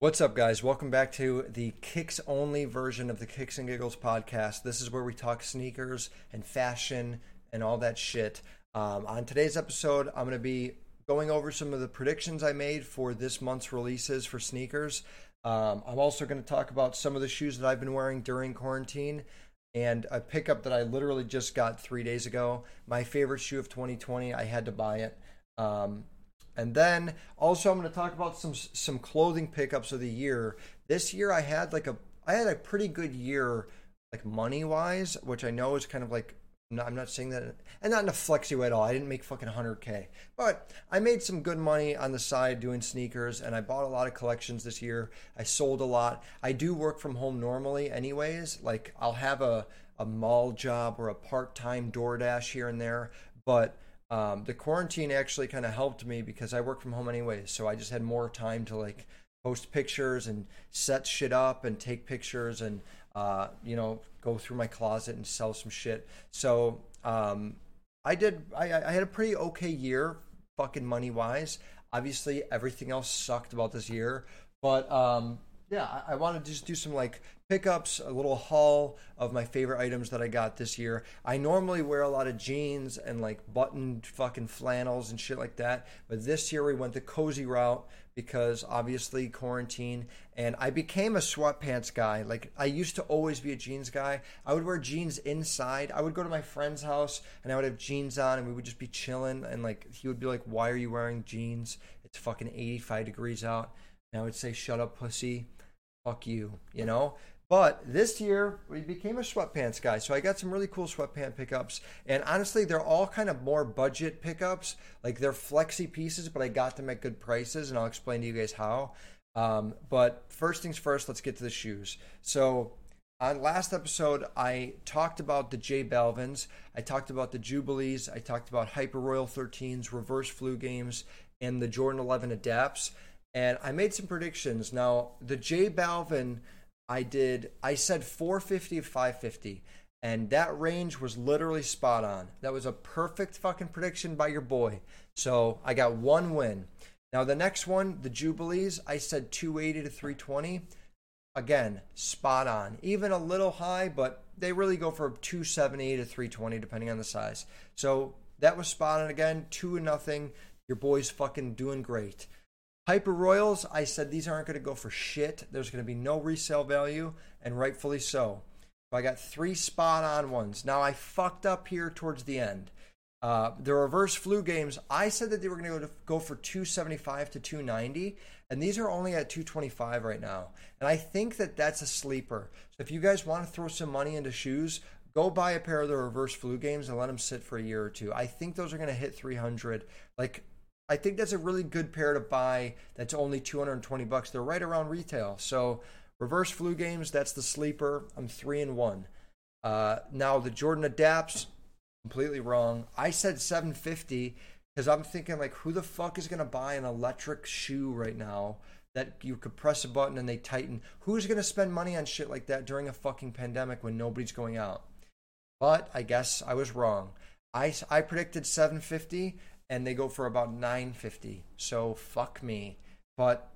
What's up, guys? Welcome back to the Kicks only version of the Kicks and Giggles podcast. This is where we talk sneakers and fashion and all that shit. Um, on today's episode, I'm going to be going over some of the predictions I made for this month's releases for sneakers. Um, I'm also going to talk about some of the shoes that I've been wearing during quarantine and a pickup that I literally just got three days ago. My favorite shoe of 2020. I had to buy it. Um, and then also I'm going to talk about some some clothing pickups of the year. This year I had like a I had a pretty good year like money wise, which I know is kind of like I'm not saying that, and not in a flexy way at all. I didn't make fucking 100k, but I made some good money on the side doing sneakers, and I bought a lot of collections this year. I sold a lot. I do work from home normally, anyways. Like I'll have a a mall job or a part time DoorDash here and there, but um, the quarantine actually kind of helped me because I work from home anyway, so I just had more time to like post pictures and set shit up and take pictures and uh, you know go through my closet and sell some shit. So um, I did. I, I had a pretty okay year, fucking money wise. Obviously, everything else sucked about this year, but um, yeah, I, I to just do some like pickups, a little haul of my favorite items that I got this year. I normally wear a lot of jeans and like buttoned fucking flannels and shit like that, but this year we went the cozy route because obviously quarantine and I became a sweatpants guy. Like I used to always be a jeans guy. I would wear jeans inside. I would go to my friend's house and I would have jeans on and we would just be chilling and like he would be like, "Why are you wearing jeans? It's fucking 85 degrees out." And I would say, "Shut up, pussy." Fuck you, you know? But this year, we became a sweatpants guy. So I got some really cool sweatpant pickups. And honestly, they're all kind of more budget pickups. Like they're flexi pieces, but I got them at good prices. And I'll explain to you guys how. Um, but first things first, let's get to the shoes. So on last episode, I talked about the J Balvins. I talked about the Jubilees. I talked about Hyper Royal 13s, Reverse Flu Games, and the Jordan 11 Adapts. And I made some predictions. Now, the J Balvin I did I said 450 to 550 and that range was literally spot on. That was a perfect fucking prediction by your boy. So I got one win. Now the next one, the Jubilees, I said 280 to 320. Again, spot on. Even a little high, but they really go for 270 to 320 depending on the size. So that was spot on again. Two and nothing. Your boy's fucking doing great. Hyper Royals, I said these aren't going to go for shit. There's going to be no resale value, and rightfully so. I got three spot on ones. Now I fucked up here towards the end. Uh, the reverse flu games, I said that they were going to go for 275 to 290, and these are only at 225 right now. And I think that that's a sleeper. So if you guys want to throw some money into shoes, go buy a pair of the reverse flu games and let them sit for a year or two. I think those are going to hit 300. Like I think that's a really good pair to buy. That's only 220 bucks. They're right around retail. So reverse flu games, that's the sleeper. I'm three and one. Uh, now the Jordan adapts, completely wrong. I said 750 because I'm thinking like, who the fuck is gonna buy an electric shoe right now that you could press a button and they tighten? Who's gonna spend money on shit like that during a fucking pandemic when nobody's going out? But I guess I was wrong. I, I predicted 750 and they go for about 950 so fuck me. But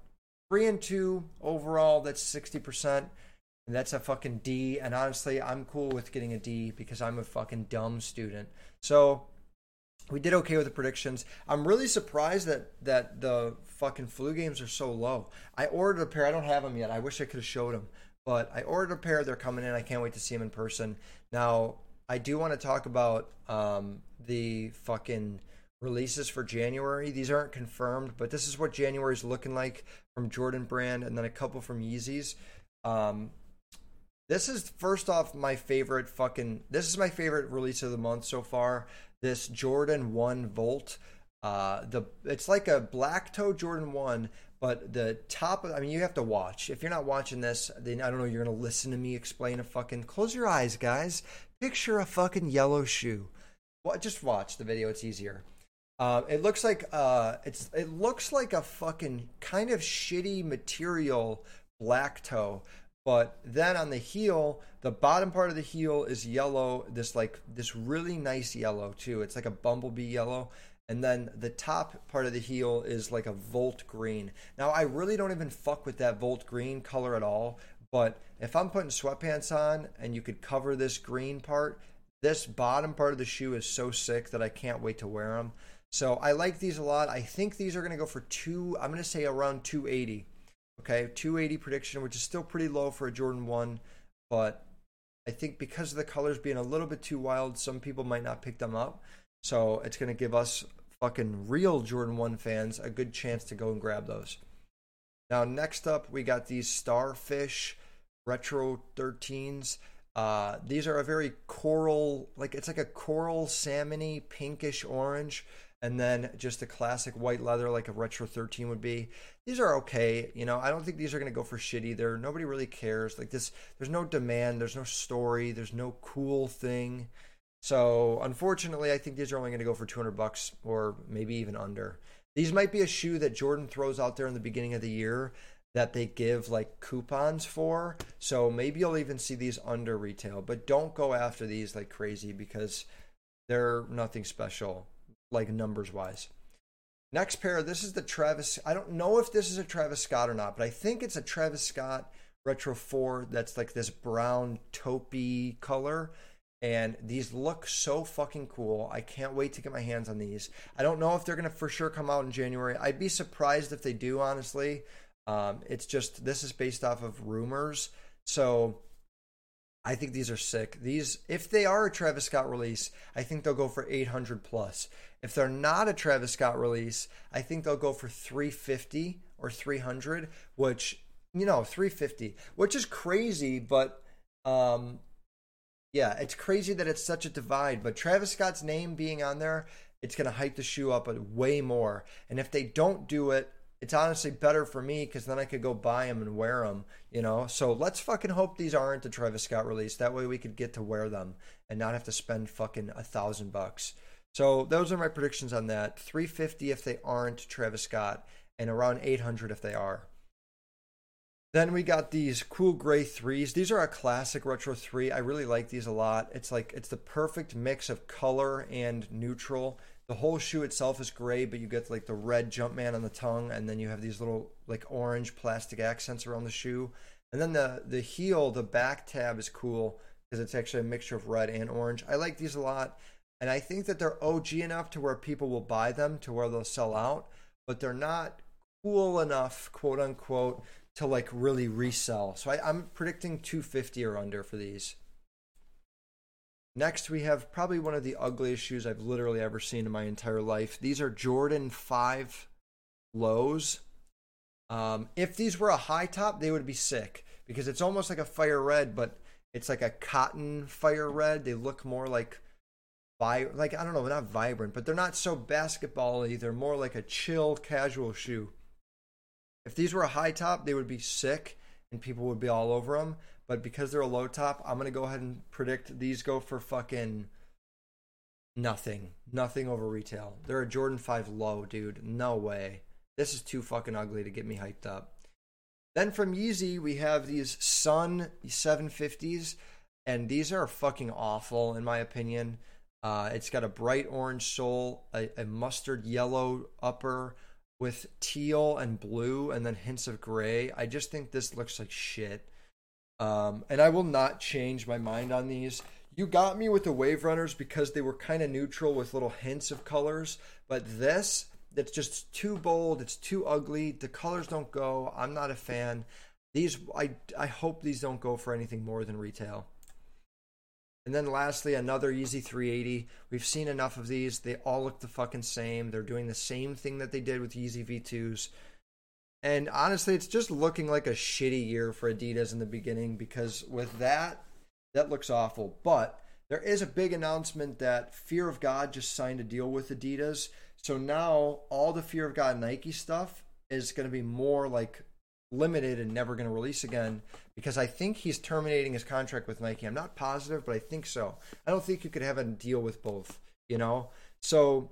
three and two overall that's 60% and that's a fucking d. And honestly i'm cool with getting a d because i'm a fucking dumb student. So we did okay with the predictions. I'm really surprised that that the fucking flu games are so low. I ordered a pair. I don't have them yet. I wish i could have showed them but i ordered a pair. They're coming in. I can't wait to see them in person. Now i do want to talk about um, the fucking releases for January. These aren't confirmed, but this is what January is looking like from Jordan Brand and then a couple from Yeezys. Um, this is first off my favorite fucking. This is my favorite release of the month so far. This Jordan One Volt. Uh, the it's like a black toe Jordan One, but the top. I mean, you have to watch. If you're not watching this, then I don't know. You're gonna listen to me explain a fucking. Close your eyes, guys. Picture a fucking yellow shoe. Well, just watch the video. It's easier. Uh, it looks like uh, it's it looks like a fucking kind of shitty material black toe, but then on the heel, the bottom part of the heel is yellow. This like this really nice yellow too. It's like a bumblebee yellow, And then the top part of the heel is like a volt green. Now, I really don't even fuck with that volt green color at all. But if I'm putting sweatpants on and you could cover this green part, this bottom part of the shoe is so sick that I can't wait to wear them. So I like these a lot. I think these are going to go for two, I'm going to say around 280. Okay, 280 prediction, which is still pretty low for a Jordan 1. But I think because of the colors being a little bit too wild, some people might not pick them up. So it's going to give us fucking real Jordan 1 fans a good chance to go and grab those. Now, next up, we got these Starfish Retro 13s. Uh, these are a very coral, like it's like a coral salmony pinkish orange, and then just a classic white leather like a Retro 13 would be. These are okay, you know. I don't think these are gonna go for shit either. Nobody really cares. Like this, there's no demand, there's no story, there's no cool thing. So unfortunately, I think these are only going to go for 200 bucks or maybe even under. These might be a shoe that Jordan throws out there in the beginning of the year that they give like coupons for. So maybe you'll even see these under retail, but don't go after these like crazy because they're nothing special like numbers wise. Next pair, this is the Travis. I don't know if this is a Travis Scott or not, but I think it's a Travis Scott Retro 4 that's like this brown taupey color and these look so fucking cool. I can't wait to get my hands on these. I don't know if they're going to for sure come out in January. I'd be surprised if they do, honestly. Um, it's just, this is based off of rumors. So I think these are sick. These, if they are a Travis Scott release, I think they'll go for 800 plus. If they're not a Travis Scott release, I think they'll go for 350 or 300, which, you know, 350, which is crazy, but um yeah, it's crazy that it's such a divide, but Travis Scott's name being on there, it's going to hype the shoe up way more. And if they don't do it, it's honestly better for me because then I could go buy them and wear them, you know? So let's fucking hope these aren't a Travis Scott release. That way we could get to wear them and not have to spend fucking a thousand bucks. So those are my predictions on that. 350 if they aren't Travis Scott, and around 800 if they are. Then we got these cool gray threes. These are a classic retro three. I really like these a lot. It's like it's the perfect mix of color and neutral. The whole shoe itself is gray, but you get like the red Jumpman on the tongue, and then you have these little like orange plastic accents around the shoe. And then the the heel, the back tab is cool because it's actually a mixture of red and orange. I like these a lot, and I think that they're OG enough to where people will buy them to where they'll sell out, but they're not cool enough, quote unquote, to like really resell. So I, I'm predicting 250 or under for these. Next, we have probably one of the ugliest shoes I've literally ever seen in my entire life. These are Jordan 5 lows. Um, if these were a high top, they would be sick because it's almost like a fire red, but it's like a cotton fire red. They look more like vi- like I don't know, not vibrant, but they're not so basketball-y. They're more like a chill, casual shoe. If these were a high top, they would be sick and people would be all over them. But because they're a low top, I'm gonna go ahead and predict these go for fucking nothing, nothing over retail. They're a Jordan Five low, dude. No way. This is too fucking ugly to get me hyped up. Then from Yeezy, we have these Sun 750s, and these are fucking awful in my opinion. Uh, it's got a bright orange sole, a, a mustard yellow upper, with teal and blue and then hints of gray. I just think this looks like shit. Um, and I will not change my mind on these. You got me with the Wave Runners because they were kind of neutral with little hints of colors, but this, it's just too bold. It's too ugly. The colors don't go. I'm not a fan. These, I, I hope these don't go for anything more than retail. And then lastly, another Yeezy 380. We've seen enough of these. They all look the fucking same. They're doing the same thing that they did with Yeezy V2s. And honestly, it's just looking like a shitty year for Adidas in the beginning because with that, that looks awful. But there is a big announcement that Fear of God just signed a deal with Adidas. So now all the Fear of God Nike stuff is going to be more like limited and never going to release again because I think he's terminating his contract with Nike. I'm not positive, but I think so. I don't think you could have a deal with both, you know? So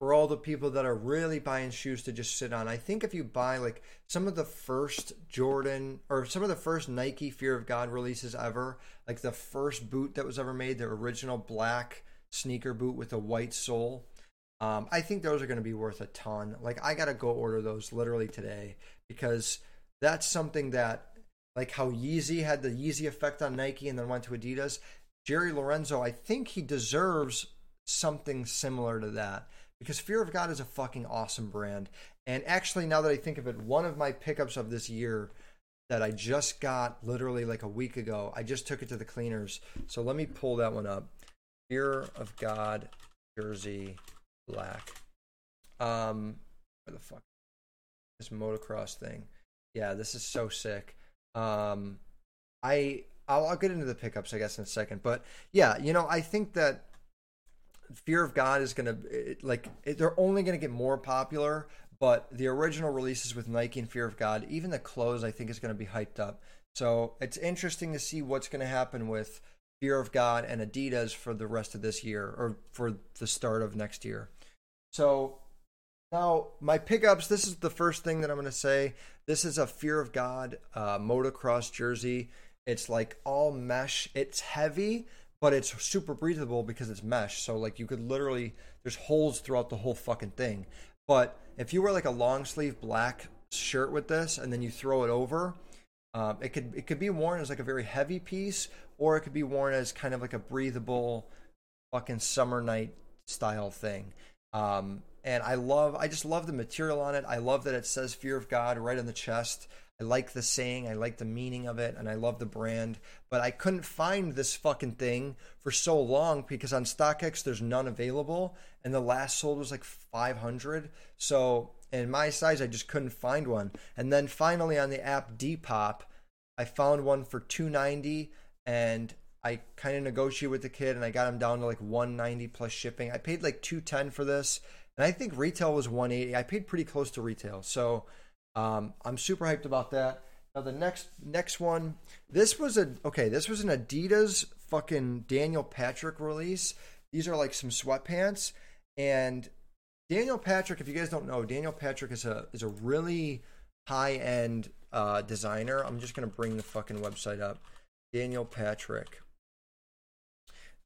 for all the people that are really buying shoes to just sit on, I think if you buy like some of the first Jordan or some of the first Nike Fear of God releases ever, like the first boot that was ever made, the original black sneaker boot with a white sole, Um, I think those are going to be worth a ton. Like I got to go order those literally today because that's something that like how Yeezy had the Yeezy effect on Nike and then went to Adidas. Jerry Lorenzo, I think he deserves something similar to that because Fear of God is a fucking awesome brand. And actually, now that I think of it, one of my pickups of this year that I just got literally like a week ago, I just took it to the cleaners. So let me pull that one up. Fear of God jersey black. Um, where the fuck? This motocross thing. Yeah, this is so sick. Um, I I'll, I'll get into the pickups I guess in a second, but yeah, you know I think that Fear of God is gonna like they're only gonna get more popular, but the original releases with Nike and Fear of God, even the clothes, I think is gonna be hyped up. So it's interesting to see what's gonna happen with Fear of God and Adidas for the rest of this year or for the start of next year. So now my pickups. This is the first thing that I'm going to say. This is a Fear of God uh, motocross jersey. It's like all mesh. It's heavy, but it's super breathable because it's mesh. So like you could literally there's holes throughout the whole fucking thing. But if you wear like a long sleeve black shirt with this and then you throw it over, um, it could it could be worn as like a very heavy piece, or it could be worn as kind of like a breathable, fucking summer night style thing. Um, and I love, I just love the material on it. I love that it says "Fear of God" right on the chest. I like the saying, I like the meaning of it, and I love the brand. But I couldn't find this fucking thing for so long because on StockX there's none available, and the last sold was like 500. So in my size, I just couldn't find one. And then finally on the app Depop, I found one for 290, and I kind of negotiated with the kid, and I got him down to like 190 plus shipping. I paid like 210 for this, and I think retail was 180. I paid pretty close to retail, so um, I'm super hyped about that. Now the next next one, this was a okay. This was an Adidas fucking Daniel Patrick release. These are like some sweatpants, and Daniel Patrick. If you guys don't know, Daniel Patrick is a is a really high end uh, designer. I'm just gonna bring the fucking website up. Daniel Patrick.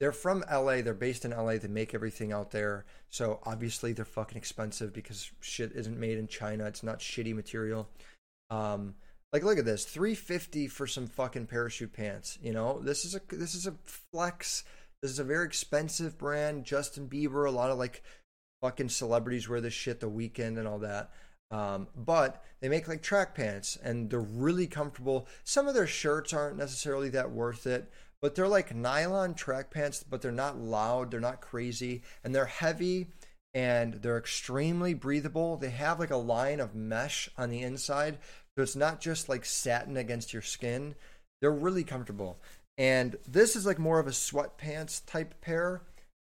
They're from LA. They're based in LA. They make everything out there. So obviously they're fucking expensive because shit isn't made in China. It's not shitty material. Um, like look at this, three fifty for some fucking parachute pants. You know, this is a this is a flex. This is a very expensive brand. Justin Bieber, a lot of like fucking celebrities wear this shit. The Weeknd and all that. Um, but they make like track pants and they're really comfortable. Some of their shirts aren't necessarily that worth it but they're like nylon track pants, but they're not loud, they're not crazy, and they're heavy and they're extremely breathable. They have like a line of mesh on the inside, so it's not just like satin against your skin. They're really comfortable. And this is like more of a sweatpants type pair,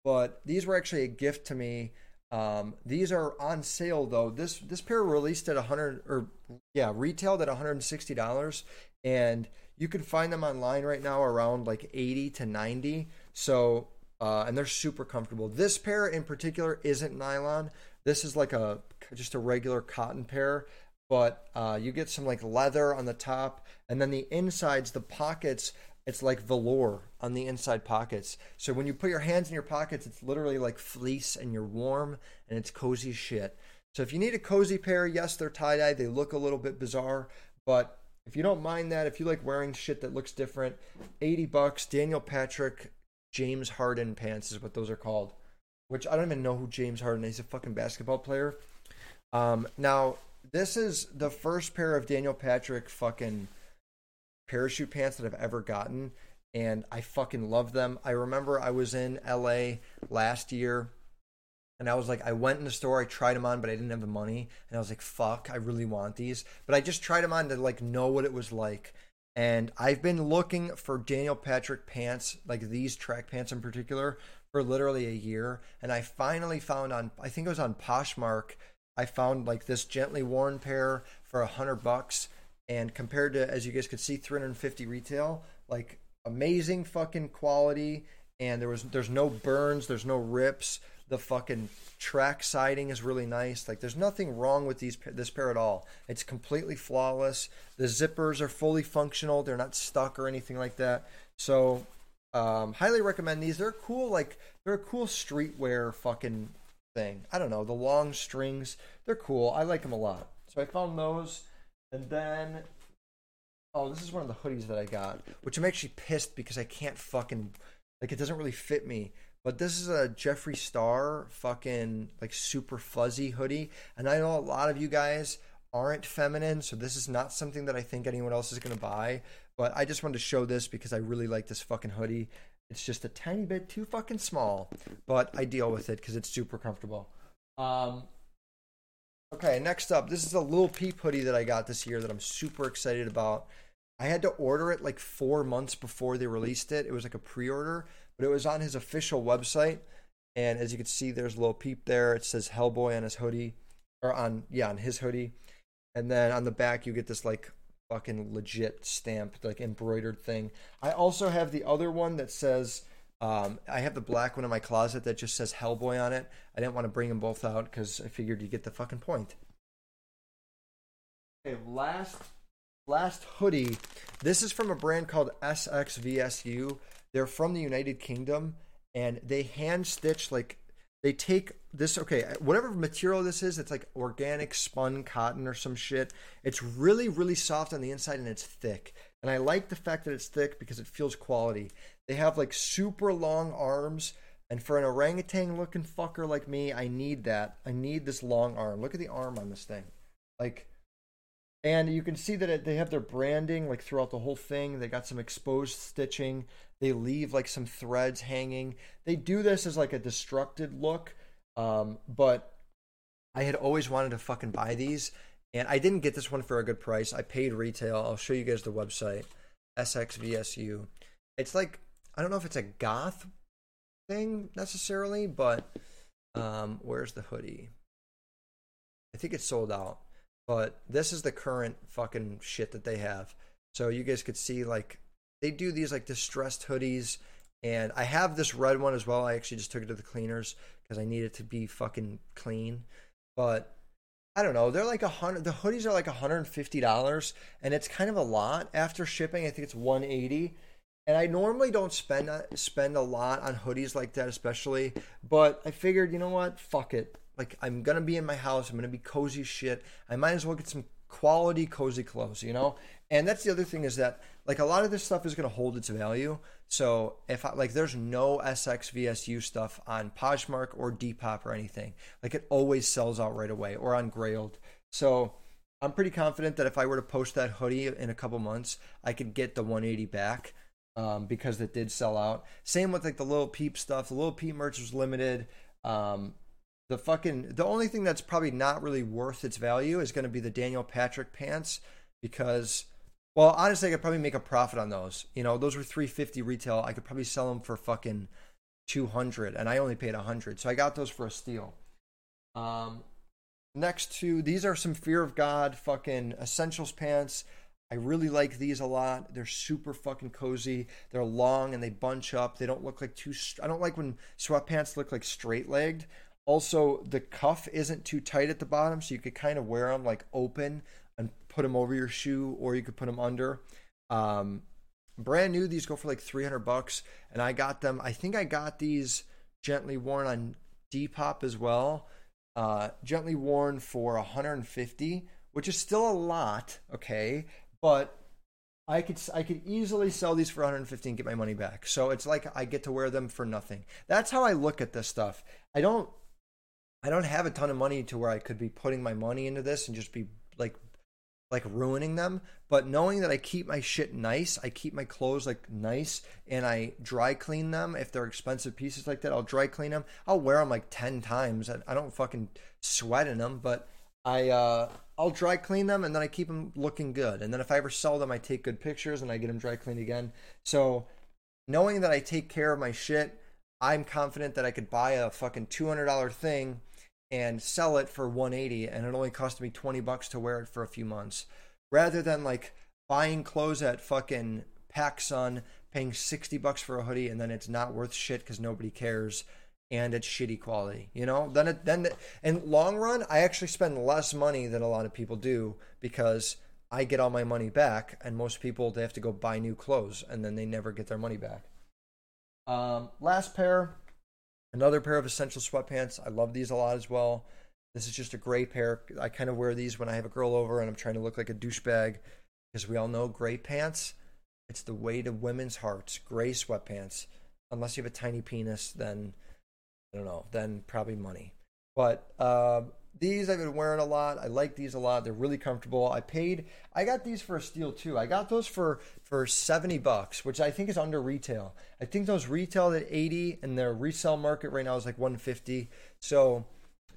but these were actually a gift to me. Um, these are on sale though. This this pair released at 100 or yeah, retailed at $160 and you can find them online right now around like 80 to 90. So, uh, and they're super comfortable. This pair in particular isn't nylon. This is like a just a regular cotton pair, but uh, you get some like leather on the top, and then the insides, the pockets, it's like velour on the inside pockets. So when you put your hands in your pockets, it's literally like fleece, and you're warm and it's cozy shit. So if you need a cozy pair, yes, they're tie dye. They look a little bit bizarre, but if you don't mind that, if you like wearing shit that looks different, 80 bucks, Daniel Patrick, James Harden pants is what those are called. Which I don't even know who James Harden is. He's a fucking basketball player. Um, now, this is the first pair of Daniel Patrick fucking parachute pants that I've ever gotten. And I fucking love them. I remember I was in LA last year and I was like, I went in the store, I tried them on, but I didn't have the money. And I was like, fuck, I really want these. But I just tried them on to like know what it was like. And I've been looking for Daniel Patrick pants, like these track pants in particular, for literally a year. And I finally found on, I think it was on Poshmark, I found like this gently worn pair for a hundred bucks. And compared to, as you guys could see, 350 retail, like amazing fucking quality. And there was, there's no burns, there's no rips the fucking track siding is really nice. Like there's nothing wrong with these this pair at all. It's completely flawless. The zippers are fully functional. They're not stuck or anything like that. So um, highly recommend these. They're cool. Like they're a cool streetwear fucking thing. I don't know. The long strings, they're cool. I like them a lot. So I found those. And then, oh, this is one of the hoodies that I got, which I'm actually pissed because I can't fucking, like, it doesn't really fit me. But this is a Jeffree Star fucking, like, super fuzzy hoodie. And I know a lot of you guys aren't feminine, so this is not something that I think anyone else is to buy. But I just wanted to show this because I really like this fucking hoodie. It's just a tiny bit too fucking small, but I deal with it because it's super comfortable. Um, okay, next up, this is a Lil Peep hoodie that I got this year that I'm super excited about. I had to order it like four months before they released it. It was like a pre-order, but it was on his official website. And as you can see, there's a Lil Peep there. It says Hellboy on his hoodie, or on yeah, on his hoodie. And then on the back, you get this like fucking legit stamped, like embroidered thing. I also have the other one that says, um, I have the black one in my closet that just says Hellboy on it. I didn't want to bring them both out because I figured you get the fucking point. Okay, last last hoodie. This is from a brand called SXVSU. They're from the United Kingdom and they hand stitch like they take this okay whatever material this is it's like organic spun cotton or some shit it's really really soft on the inside and it's thick and i like the fact that it's thick because it feels quality. They have like super long arms and for an orangutan looking fucker like me i need that. I need this long arm. Look at the arm on this thing. Like and you can see that it, they have their branding like throughout the whole thing. They got some exposed stitching. They leave like some threads hanging. They do this as like a destructed look, um, but I had always wanted to fucking buy these, and I didn't get this one for a good price. I paid retail. I'll show you guys the website, SXVSU. It's like I don't know if it's a goth thing necessarily, but um, where's the hoodie? I think it's sold out. But this is the current fucking shit that they have. So you guys could see like they do these like distressed hoodies and I have this red one as well. I actually just took it to the cleaners because I need it to be fucking clean. But I don't know. They're like a hundred. The hoodies are like hundred and fifty dollars, and it's kind of a lot after shipping. I think it's one eighty. And I normally don't spend uh, spend a lot on hoodies like that, especially. But I figured, you know what? Fuck it. Like I'm gonna be in my house. I'm gonna be cozy shit. I might as well get some quality cozy clothes, you know? And that's the other thing is that like a lot of this stuff is going to hold its value. So if I, like there's no SXVSU stuff on Poshmark or Depop or anything. Like it always sells out right away or on Grailed. So I'm pretty confident that if I were to post that hoodie in a couple months, I could get the 180 back um, because it did sell out. Same with like the Lil Peep stuff. The Lil Peep merch was limited. Um, the fucking the only thing that's probably not really worth its value is going to be the Daniel Patrick pants because well honestly I could probably make a profit on those. You know, those were 350 retail. I could probably sell them for fucking 200 and I only paid 100. So I got those for a steal. Um next to these are some fear of god fucking essentials pants. I really like these a lot. They're super fucking cozy. They're long and they bunch up. They don't look like too. I don't like when sweatpants look like straight legged. Also, the cuff isn't too tight at the bottom, so you could kind of wear them like open and put them over your shoe, or you could put them under. Um, brand new, these go for like 300 bucks, and I got them. I think I got these gently worn on Depop as well. Uh, gently worn for 150, which is still a lot, okay, but I could I could easily sell these for 150 and get my money back. So it's like I get to wear them for nothing. That's how I look at this stuff. I don't I don't have a ton of money to where I could be putting my money into this and just be like like ruining them, but knowing that I keep my shit nice, I keep my clothes like nice and I dry clean them if they're expensive pieces like that, I'll dry clean them. I'll wear them like 10 times. I don't fucking sweat in them, but I uh I'll dry clean them and then I keep them looking good. And then if I ever sell them, I take good pictures and I get them dry cleaned again. So knowing that I take care of my shit, I'm confident that I could buy a fucking $200 thing and sell it for 180 and it only cost me 20 bucks to wear it for a few months. Rather than like buying clothes at fucking PacSun paying 60 bucks for a hoodie and then it's not worth shit cuz nobody cares and it's shitty quality you know? Then it then in long run I actually spend less money than a lot of people do because I get all my money back and most people they have to go buy new clothes and then they never get their money back. Um last pair Another pair of essential sweatpants. I love these a lot as well. This is just a gray pair. I kind of wear these when I have a girl over and I'm trying to look like a douchebag because we all know gray pants. It's the way to women's hearts. Gray sweatpants. Unless you have a tiny penis, then I don't know. Then probably money. But uh, these I've been wearing a lot. I like these a lot. They're really comfortable. I paid. I got these for a steal too. I got those for for seventy bucks, which I think is under retail. I think those retailed at eighty, and their resale market right now is like one fifty. So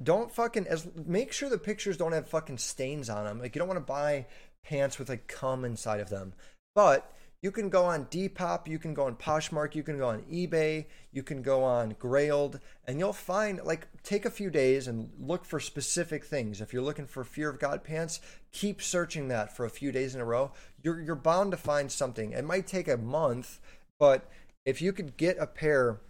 don't fucking as make sure the pictures don't have fucking stains on them. Like you don't want to buy pants with like cum inside of them. But you can go on Depop, you can go on Poshmark, you can go on eBay, you can go on Grailed, and you'll find like take a few days and look for specific things. If you're looking for Fear of God pants, keep searching that for a few days in a row. You're you're bound to find something. It might take a month, but if you could get a pair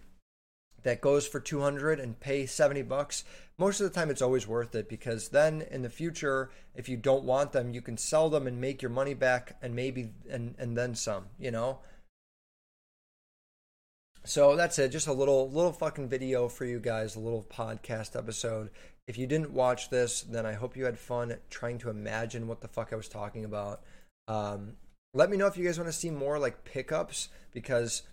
that goes for 200 and pay 70 bucks most of the time it's always worth it because then in the future if you don't want them you can sell them and make your money back and maybe and and then some you know? So that's it. Just a little little fucking video for you guys a little podcast episode. If you didn't watch this then i hope you had fun trying to imagine what the fuck i was talking about. Um, let me know if you guys want to see more like pickups because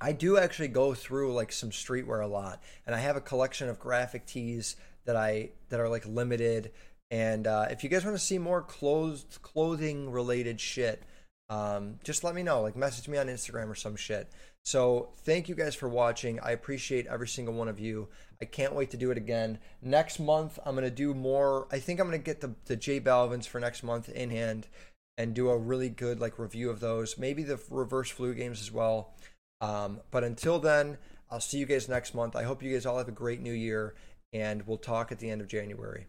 I do actually go through like some streetwear a lot, and I have a collection of graphic tees that I that are like limited. And uh, if you guys want to see more clothes clothing related shit, um, just let me know. Like message me on Instagram or some shit. So thank you guys for watching. I appreciate every single one of you. I can't wait to do it again. Next month I'm gonna do more. I think I'm gonna get the the J Balvin's for next month in hand and do a really good like review of those. Maybe the reverse flu games as well. Um, but until then, I'll see you guys next month. I hope you guys all have a great new year, and we'll talk at the end of January.